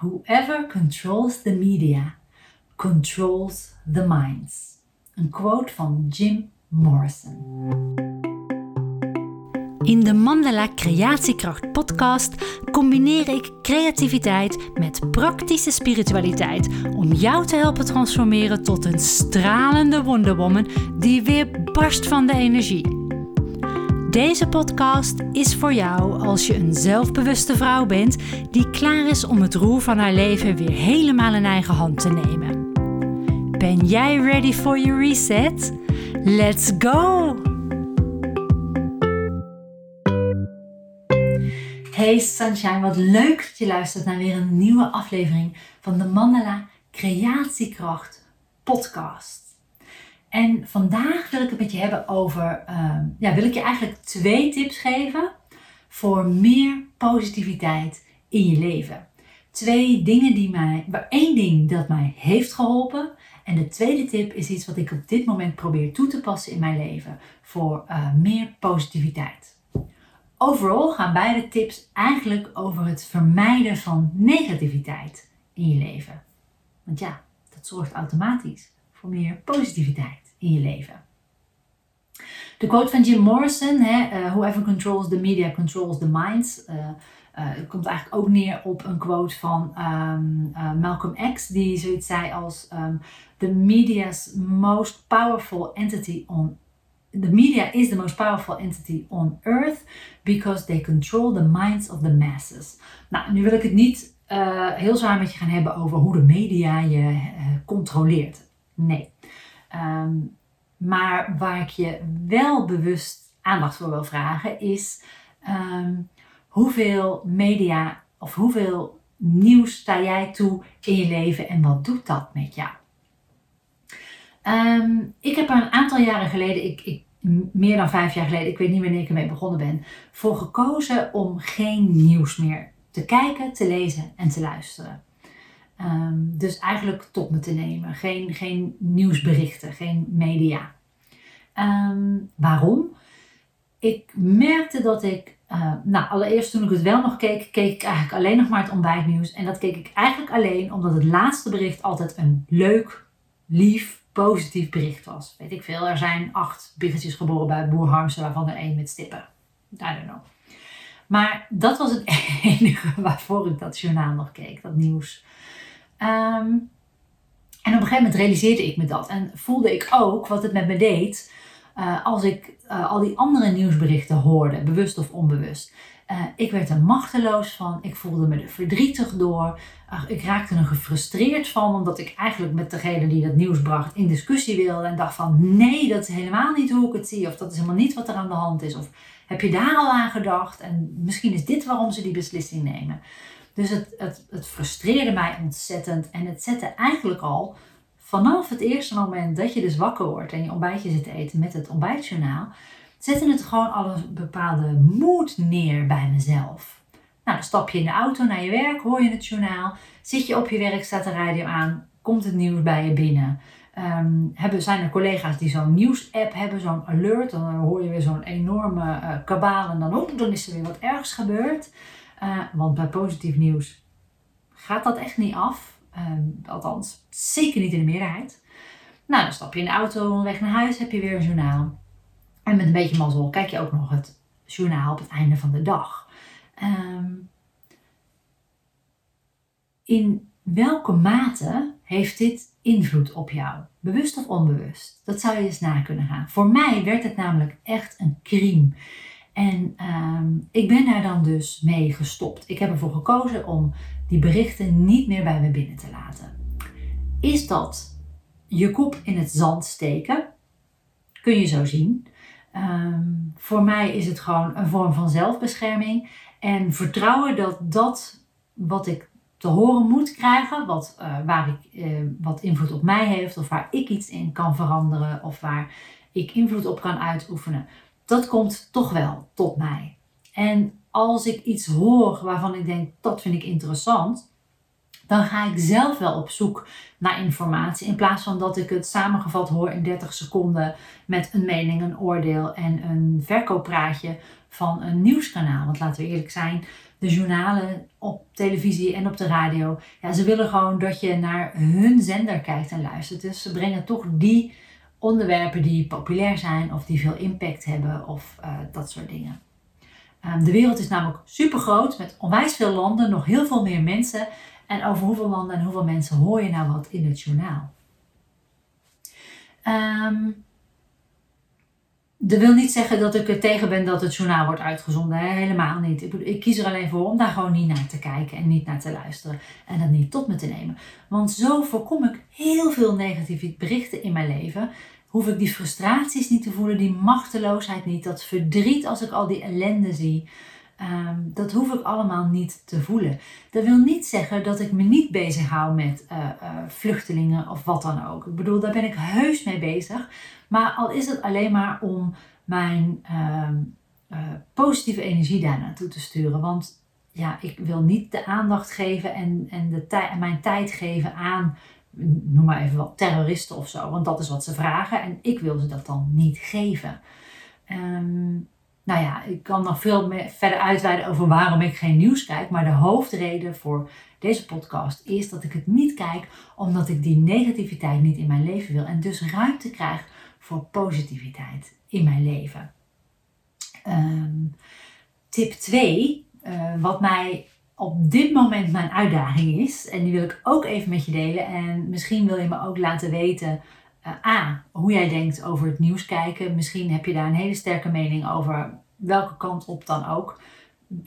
Whoever controls the media controls the minds. Een quote van Jim Morrison. In de Mandala Creatiekracht podcast combineer ik creativiteit met praktische spiritualiteit om jou te helpen transformeren tot een stralende wonderwoman die weer barst van de energie. Deze podcast is voor jou als je een zelfbewuste vrouw bent die klaar is om het roer van haar leven weer helemaal in eigen hand te nemen. Ben jij ready for your reset? Let's go! Hey Sunshine, wat leuk dat je luistert naar weer een nieuwe aflevering van de Mandala Creatiekracht podcast. En vandaag wil ik het met je hebben over, uh, ja, wil ik je eigenlijk twee tips geven voor meer positiviteit in je leven. Twee dingen die mij, één ding dat mij heeft geholpen. En de tweede tip is iets wat ik op dit moment probeer toe te passen in mijn leven voor uh, meer positiviteit. Overal gaan beide tips eigenlijk over het vermijden van negativiteit in je leven. Want ja, dat zorgt automatisch voor meer positiviteit in je leven. De quote van Jim Morrison, hè, uh, whoever controls the media controls the minds, uh, komt eigenlijk ook neer op een quote van um, Malcolm X, die zoiets zei als um, the media's most powerful entity on the media is the most powerful entity on earth because they control the minds of the masses. Nou, nu wil ik het niet heel zwaar met je gaan hebben over hoe de media je controleert. Nee. Um, maar waar ik je wel bewust aandacht voor wil vragen is um, hoeveel media of hoeveel nieuws sta jij toe in je leven en wat doet dat met jou? Um, ik heb er een aantal jaren geleden, ik, ik, meer dan vijf jaar geleden, ik weet niet wanneer ik ermee begonnen ben, voor gekozen om geen nieuws meer te kijken, te lezen en te luisteren. Um, dus eigenlijk tot me te nemen. Geen, geen nieuwsberichten, geen media. Um, waarom? Ik merkte dat ik, uh, nou allereerst toen ik het wel nog keek, keek ik eigenlijk alleen nog maar het ontbijtnieuws. En dat keek ik eigenlijk alleen omdat het laatste bericht altijd een leuk, lief, positief bericht was. Weet ik veel, er zijn acht biggetjes geboren bij Boer Harmsen, waarvan er één met stippen. I don't know. Maar dat was het enige waarvoor ik dat journaal nog keek, dat nieuws. Um, en op een gegeven moment realiseerde ik me dat. En voelde ik ook wat het met me deed uh, als ik uh, al die andere nieuwsberichten hoorde, bewust of onbewust. Uh, ik werd er machteloos van. Ik voelde me er verdrietig door. ik raakte er gefrustreerd van, omdat ik eigenlijk met degene die dat nieuws bracht in discussie wilde. En dacht van nee, dat is helemaal niet hoe ik het zie. Of dat is helemaal niet wat er aan de hand is. Of heb je daar al aan gedacht? En misschien is dit waarom ze die beslissing nemen. Dus het, het, het frustreerde mij ontzettend. En het zette eigenlijk al vanaf het eerste moment dat je dus wakker wordt en je ontbijtje zit te eten met het ontbijtjournaal, zette het gewoon al een bepaalde moed neer bij mezelf. Nou, dan stap je in de auto naar je werk, hoor je het journaal, zit je op je werk, staat de radio aan, komt het nieuws bij je binnen. Um, hebben, zijn er collega's die zo'n nieuws-app hebben, zo'n alert, dan hoor je weer zo'n enorme uh, kabaal en dan, oh, dan is er weer wat ergs gebeurd. Uh, want bij positief nieuws gaat dat echt niet af. Uh, althans, zeker niet in de meerderheid. Nou, dan stap je in de auto weg naar huis, heb je weer een journaal. En met een beetje mazzel kijk je ook nog het journaal op het einde van de dag. Um, in welke mate heeft dit invloed op jou? Bewust of onbewust? Dat zou je eens na kunnen gaan. Voor mij werd het namelijk echt een crime. En um, ik ben daar dan dus mee gestopt. Ik heb ervoor gekozen om die berichten niet meer bij me binnen te laten. Is dat je kop in het zand steken? Kun je zo zien. Um, voor mij is het gewoon een vorm van zelfbescherming. En vertrouwen dat dat wat ik te horen moet krijgen, wat, uh, waar ik, uh, wat invloed op mij heeft, of waar ik iets in kan veranderen, of waar ik invloed op kan uitoefenen, dat komt toch wel tot mij. En als ik iets hoor waarvan ik denk dat vind ik interessant, dan ga ik zelf wel op zoek naar informatie. In plaats van dat ik het samengevat hoor in 30 seconden met een mening, een oordeel en een verkooppraatje van een nieuwskanaal. Want laten we eerlijk zijn, de journalen op televisie en op de radio. Ja, ze willen gewoon dat je naar hun zender kijkt en luistert. Dus ze brengen toch die onderwerpen die populair zijn of die veel impact hebben of uh, dat soort dingen. Um, de wereld is namelijk super groot met onwijs veel landen, nog heel veel meer mensen. En over hoeveel landen en hoeveel mensen hoor je nou wat in het journaal? Um, dat wil niet zeggen dat ik er tegen ben dat het journaal wordt uitgezonden. Hè? Helemaal niet. Ik, ik, kies er alleen voor om daar gewoon niet naar te kijken en niet naar te luisteren. En dat niet tot me te nemen. Want zo voorkom ik heel veel negatieve berichten in mijn leven. Hoef ik die frustraties niet te voelen, die machteloosheid niet, dat verdriet als ik al die ellende zie. Ehm, dat hoef ik allemaal niet te voelen. Dat wil niet zeggen dat ik me niet bezighoud met uh, uh, vluchtelingen of wat dan ook. Ik bedoel, daar ben ik heus mee bezig. Maar al is het alleen maar om mijn uh, positieve energie daar naartoe te sturen. Want ja, ik wil niet de aandacht geven en, en, de mijn tijd geven aan, noem maar even wat, terroristen of zo. Want dat is wat ze vragen en ik wil ze dat dan niet geven. Um, nou ja, ik kan nog veel meer verder uitweiden over waarom ik geen nieuws kijk. Maar de hoofdreden voor deze podcast is dat ik het niet kijk omdat ik die negativiteit niet in mijn leven wil. En dus ruimte krijg voor positiviteit in mijn leven. Ehm, tip 2, uh, eh, wat mij op dit moment mijn uitdaging is, en die wil ik ook even met je delen. En misschien wil je me ook laten weten uh, A, hoe jij denkt over het nieuws kijken. Misschien heb je daar een hele sterke mening over, welke kant op dan ook.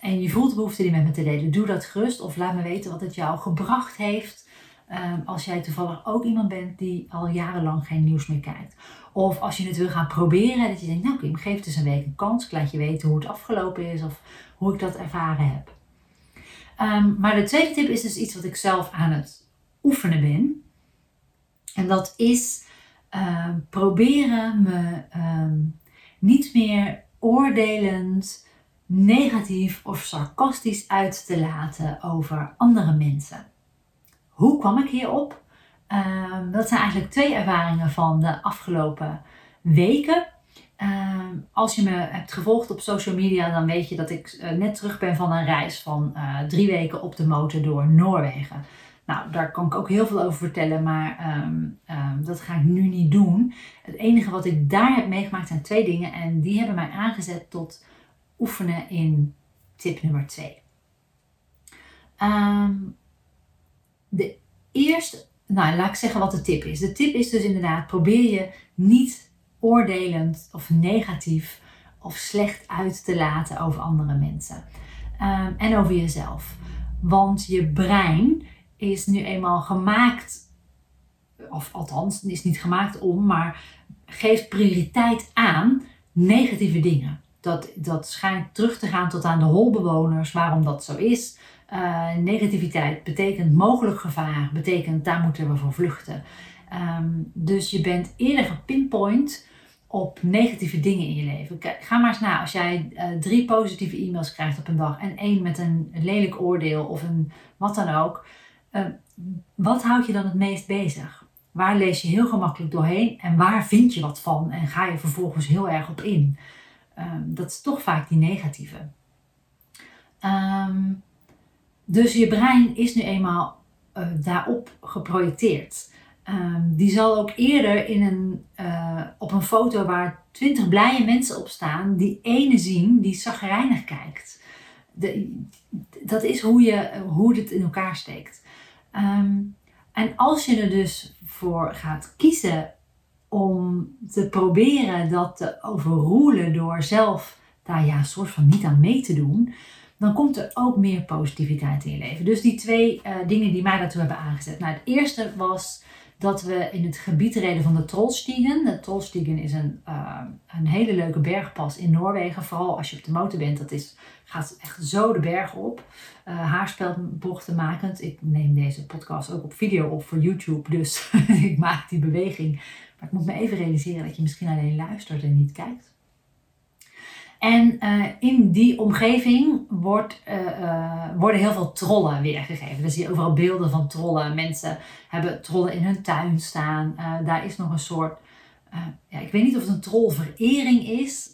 En je voelt de behoefte die met me te delen. Doe dat gerust of laat me weten wat het jou gebracht heeft. Um, als jij toevallig ook iemand bent die al jarenlang geen nieuws meer kijkt. Of als je het wil gaan proberen, dat je denkt, nou Kim, geef het eens een week een kans. Ik laat je weten hoe het afgelopen is of hoe ik dat ervaren heb. Um, maar de tweede tip is dus iets wat ik zelf aan het oefenen ben. En dat is uh, proberen me um, niet meer oordelend, negatief of sarcastisch uit te laten over andere mensen. Hoe kwam ik hierop? Uh, dat zijn eigenlijk twee ervaringen van de afgelopen weken. Als je me hebt gevolgd op social media, dan weet je dat ik uh, net terug ben van een reis van uh, drie weken op de motor door Noorwegen. Nou, daar kan ik ook heel veel over vertellen, maar um, um, dat ga ik nu niet doen. Het enige wat ik daar heb meegemaakt zijn twee dingen en die hebben mij aangezet tot oefenen in tip nummer twee. Um, de eerste, nou laat ik zeggen wat de tip is. De tip is dus inderdaad, probeer je niet oordelend of negatief of slecht uit te laten over andere mensen. en over jezelf. Want je brein is nu eenmaal gemaakt, of althans, is niet gemaakt om, maar geeft prioriteit aan negatieve dingen. Dat, dat schijnt terug te gaan tot aan de holbewoners, waarom dat zo is. Uh, negativiteit betekent mogelijk gevaar, betekent daar moeten we voor vluchten. Um, dus je bent eerder gepinpoint op negatieve dingen in je leven. Kijk, ga maar eens na. Als jij uh, drie positieve e-mails krijgt op een dag en één met een lelijk oordeel of een wat dan ook. Uh, wat houdt je dan het meest bezig? Waar lees je heel gemakkelijk doorheen en waar vind je wat van en ga je vervolgens heel erg op in? Um, dat is toch vaak die negatieve. Um, dus je brein is nu eenmaal uh, daarop geprojecteerd. Die zal ook eerder in een, uh, op een foto waar twintig blije mensen op staan, die ene zien die zagrijnig kijkt. De, dat is hoe, je, hoe het in elkaar steekt. Um, en als je er dus voor gaat kiezen om te proberen dat te overroelen door zelf daar ja, een soort van niet aan mee te doen, dan komt er ook meer positiviteit in je leven. Dus die twee uh, dingen die mij daartoe hebben aangezet. Nou, het eerste was dat we in het gebied reden van de Trollstigen. De Trollstigen is een, uh, een hele leuke bergpas in Noorwegen. Vooral als je op de motor bent. Dat is, gaat echt zo de berg op. Uh, haarspelbochten makend. Ik neem deze podcast ook op video op voor YouTube. Dus ik maak die beweging. Maar ik moet me even realiseren dat je misschien alleen luistert en niet kijkt. En uh, in die omgeving wordt, uh, uh, worden heel veel trollen weergegeven. Dus zie je overal beelden van trollen. Mensen hebben trollen in hun tuin staan. daar is nog een soort ja, ik weet niet of het een trollverering is,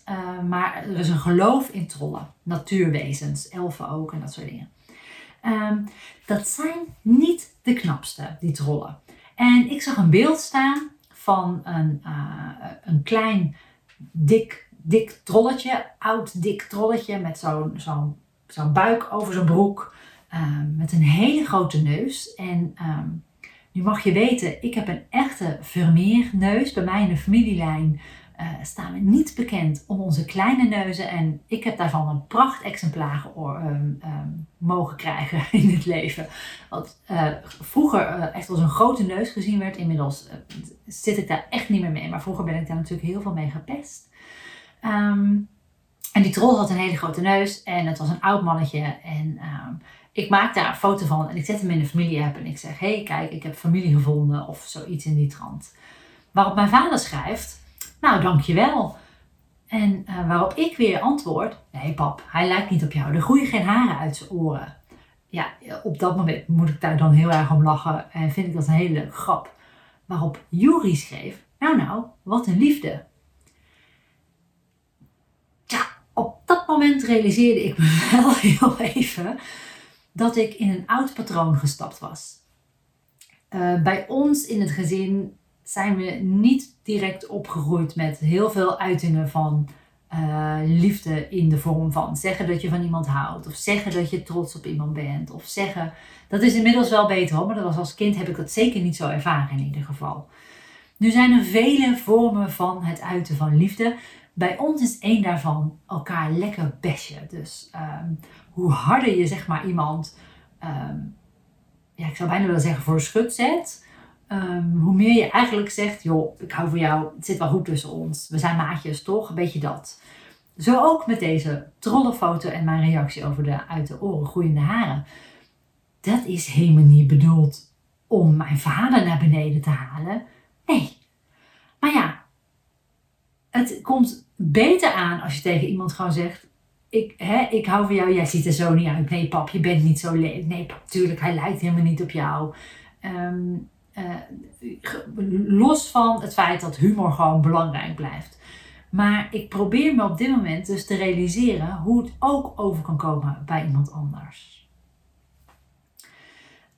maar er is een geloof in trollen. Natuurwezens, elfen ook en dat soort dingen. Ehm, dat zijn niet de knapste, die trollen. En ik zag een beeld staan van een, een klein, dik, dik trolletje, oud dik trolletje met zo'n zo'n zo'n buik over zijn broek. Ehm, met een hele grote neus. En ehm, nu mag je weten, ik heb een echte Vermeer-neus. Bij mij in de familielijn uh, staan we niet bekend om onze kleine neuzen. En ik heb daarvan een prachtexemplaar um, mogen krijgen in het leven. Wat uh, vroeger echt als een grote neus gezien werd. Inmiddels zit ik daar echt niet meer mee. Maar vroeger ben ik daar natuurlijk heel veel mee gepest. En die troll had een hele grote neus en het was een oud mannetje. En ik maak daar een foto van en ik zet hem in de familie-app en ik zeg: hey, kijk, ik heb familie gevonden of zoiets in die trant. Waarop mijn vader schrijft: Nou, dankjewel. En uh, waarop ik weer antwoord: Nee, pap, hij lijkt niet op jou. Er groeien geen haren uit zijn oren. Ja, op dat moment moet ik daar dan heel erg om lachen en vind ik dat een hele leuke grap. Waarop Juri schreef: Nou, nou, wat een liefde. Ja, op dat moment realiseerde ik me wel heel even dat ik in een oud patroon gestapt was. Uh, bij ons in het gezin zijn we niet direct opgegroeid met heel veel uitingen van uh, liefde in de vorm van zeggen dat je van iemand houdt, of zeggen dat je trots op iemand bent, of zeggen. Dat is inmiddels wel beter hoor, maar dat was als kind heb ik dat zeker niet zo ervaren in ieder geval. Nu zijn er vele vormen van het uiten van liefde. Bij ons is één daarvan elkaar lekker besje. Dus um, hoe harder je zeg maar iemand, ehm, ja, ik zou bijna willen zeggen voor schut zet, um, hoe meer je eigenlijk zegt, joh, ik hou van jou, het zit wel goed tussen ons, we zijn maatjes toch, een beetje dat. Zo ook met deze trollenfoto en mijn reactie over de uit de oren groeiende haren. Dat is helemaal niet bedoeld om mijn vader naar beneden te halen. Nee. Maar ja, het komt beter aan als je tegen iemand gewoon zegt: ik, hè, ik hou van jou, jij ziet er zo niet uit. Nee, pap, je bent niet zo lelijk. Nee, pap, tuurlijk, hij lijkt helemaal niet op jou. Ehm, eh, los van het feit dat humor gewoon belangrijk blijft. Maar ik probeer me op dit moment dus te realiseren hoe het ook over kan komen bij iemand anders.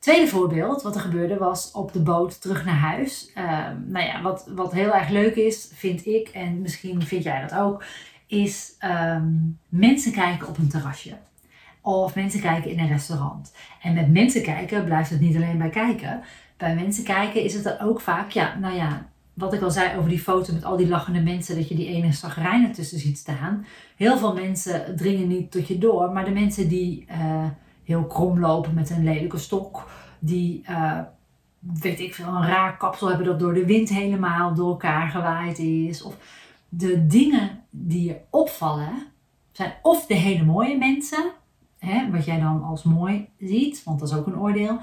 Tweede voorbeeld, wat er gebeurde, was op de boot terug naar huis. Uh, nou ja, wat, wat heel erg leuk is, vind ik, en misschien vind jij dat ook, is um, mensen kijken op een terrasje. Of mensen kijken in een restaurant. En met mensen kijken blijft het niet alleen bij kijken. Bij mensen kijken is het er ook vaak, ja, nou ja, wat ik al zei over die foto met al die lachende mensen, dat je die ene zagrijnen tussen ziet staan. Heel veel mensen dringen niet tot je door, maar de mensen die uh, heel krom lopen met een lelijke stok, die, uh, weet ik veel, een raar kapsel hebben dat door de wind helemaal door elkaar gewaaid is. Of de dingen die je opvallen zijn of de hele mooie mensen, hè, wat jij dan als mooi ziet, want dat is ook een oordeel.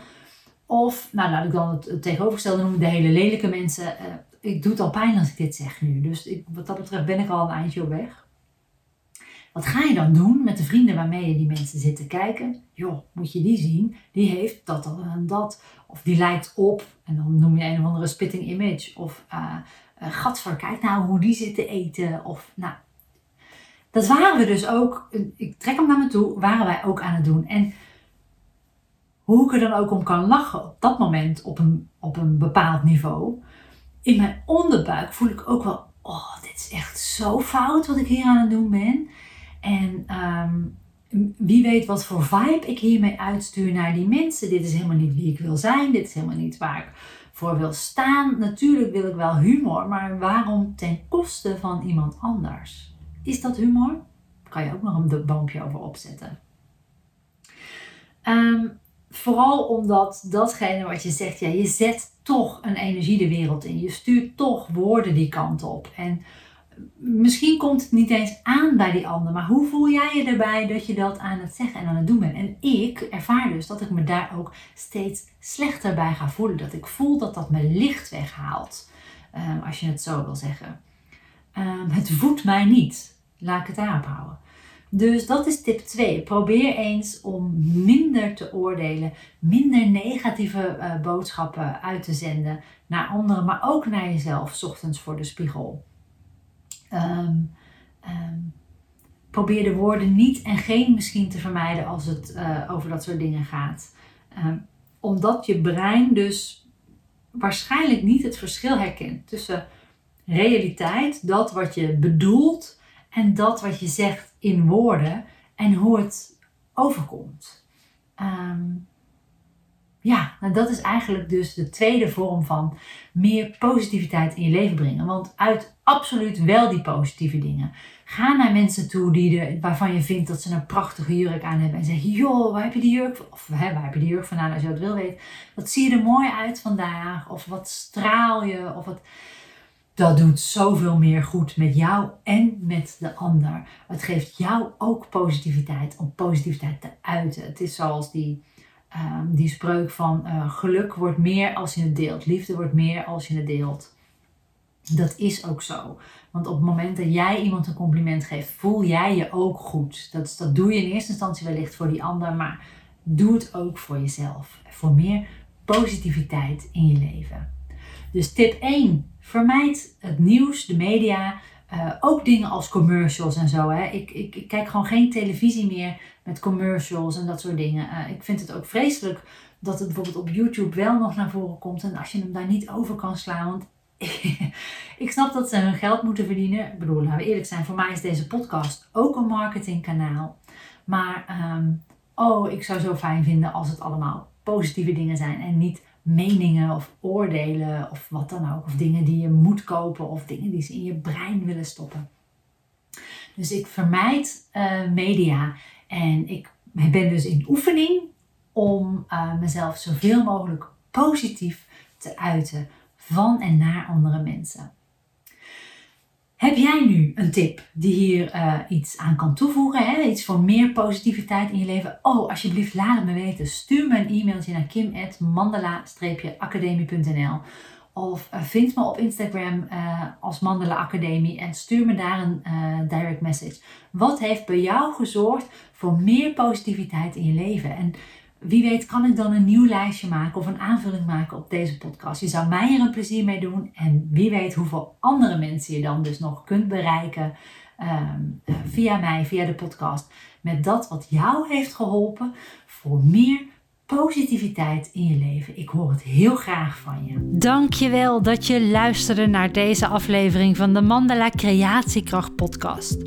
Of, nou laat ik dan het, tegenovergestelde noemen, de hele lelijke mensen. Uh, ik doe het al pijn als ik dit zeg nu. Dus ik, wat dat betreft ben ik al een eindje op weg. Wat ga je dan doen met de vrienden waarmee je die mensen zit te kijken? Joh, moet je die zien? Die heeft dat en dat. Of die lijkt op. En dan noem je een of andere spitting image. Of uh, uh, kijk nou hoe die zit te eten. Of nou, dat waren we dus ook, ik trek hem naar me toe, waren wij ook aan het doen. En hoe ik er dan ook om kan lachen op dat moment op een, op een bepaald niveau. In mijn onderbuik voel ik ook wel, oh, dit is echt zo fout wat ik hier aan het doen ben. En ehm, wie weet wat voor vibe ik hiermee uitstuur naar die mensen. Dit is helemaal niet wie ik wil zijn. Dit is helemaal niet waar ik voor wil staan. Natuurlijk wil ik wel humor, maar waarom ten koste van iemand anders? Is dat humor? Kan je ook nog een boompje over opzetten. Ehm, vooral omdat datgene wat je zegt, ja, je zet toch een energie de wereld in. Je stuurt toch woorden die kant op. En misschien komt het niet eens aan bij die ander, maar hoe voel jij je erbij dat je dat aan het zeggen en aan het doen bent? En ik ervaar dus dat ik me daar ook steeds slechter bij ga voelen. Dat ik voel dat dat me licht weghaalt, um, als je het zo wil zeggen. Um, het voedt mij niet. Laat ik het daarop houden. Dus dat is tip 2. Probeer eens om minder te oordelen, minder negatieve uh, boodschappen uit te zenden naar anderen, maar ook naar jezelf, s ochtends voor de spiegel. Um, um, probeer de woorden niet en geen misschien te vermijden als het uh, over dat soort dingen gaat. Um, omdat je brein dus waarschijnlijk niet het verschil herkent tussen realiteit, dat wat je bedoelt, en dat wat je zegt in woorden en hoe het overkomt. Um, ja, nou dat is eigenlijk dus de tweede vorm van meer positiviteit in je leven brengen. Want uit absoluut wel die positieve dingen. Ga naar mensen toe die er, waarvan je vindt dat ze een prachtige jurk aan hebben. En zeg, joh, waar heb je die jurk Of hè, waar heb je die jurk vandaan als je dat wil weten. Wat zie je er mooi uit vandaag? Of wat straal je? Of wat... Dat doet zoveel meer goed met jou en met de ander. Het geeft jou ook positiviteit om positiviteit te uiten. Het is zoals die Ehm, die spreuk van uh, geluk wordt meer als je het deelt. Liefde wordt meer als je het deelt. Dat is ook zo. Want op het moment dat jij iemand een compliment geeft, voel jij je ook goed. Dat, dat doe je in eerste instantie wellicht voor die ander, maar doe het ook voor jezelf. Voor meer positiviteit in je leven. Dus tip 1. Vermijd het nieuws, de media, uh, ook dingen als commercials en zo. Hè. Ik, ik, kijk gewoon geen televisie meer met commercials en dat soort dingen. Uh, ik vind het ook vreselijk dat het bijvoorbeeld op YouTube wel nog naar voren komt. En als je hem daar niet over kan slaan. Want ik snap dat ze hun geld moeten verdienen. Ik bedoel, laten we eerlijk zijn. Voor mij is deze podcast ook een marketingkanaal. Maar um, oh, ik zou zo fijn vinden als het allemaal positieve dingen zijn. En niet meningen of oordelen of wat dan ook. Of dingen die je moet kopen of dingen die ze in je brein willen stoppen. Dus ik vermijd uh, media en ik ben dus in oefening om uh, mezelf zoveel mogelijk positief te uiten van en naar andere mensen. Heb jij nu een tip die hier uh, iets aan kan toevoegen? Hè? Iets voor meer positiviteit in je leven? Oh, alsjeblieft, laat het me weten. Stuur me een e-mailtje naar kim.mandala-academie.nl Of uh, vind me op Instagram uh, als Mandala Academie en stuur me daar een direct message. Wat heeft bij jou gezorgd voor meer positiviteit in je leven? En wie weet kan ik dan een nieuw lijstje maken of een aanvulling maken op deze podcast. Je zou mij er een plezier mee doen en wie weet hoeveel andere mensen je dan dus nog kunt bereiken ehm, eh, via mij, via de podcast. Met dat wat jou heeft geholpen voor meer positiviteit in je leven. Ik hoor het heel graag van je. Dankjewel dat je luisterde naar deze aflevering van de Mandala Creatiekracht podcast.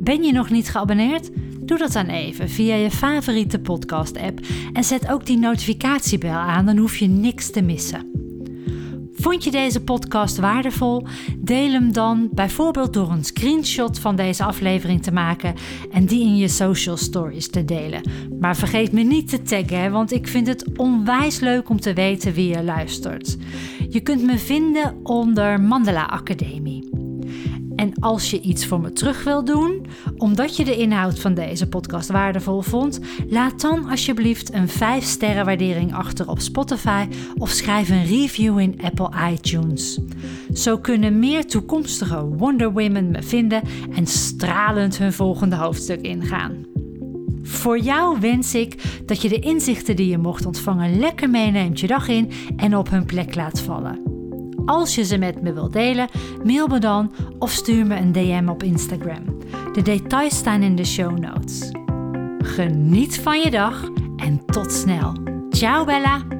Ben je nog niet geabonneerd? Doe dat dan even via je favoriete podcast-app en zet ook die notificatiebel aan, dan hoef je niks te missen. Vond je deze podcast waardevol? Deel hem dan bijvoorbeeld door een screenshot van deze aflevering te maken en die in je social stories te delen. Maar vergeet me niet te taggen, want ik vind het onwijs leuk om te weten wie je luistert. Je kunt me vinden onder Mandela Academie. En als je iets voor me terug wil doen, omdat je de inhoud van deze podcast waardevol vond, laat dan alsjeblieft een 5-sterren waardering achter op Spotify of schrijf een review in Apple iTunes. Zo kunnen meer toekomstige Wonder Women me vinden en stralend hun volgende hoofdstuk ingaan. Voor jou wens ik dat je de inzichten die je mocht ontvangen lekker meeneemt je dag in en op hun plek laat vallen. Als je ze met me wilt delen, mail me dan of stuur me een DM op Instagram. De details staan in de show notes. Geniet van je dag en tot snel. Ciao Bella!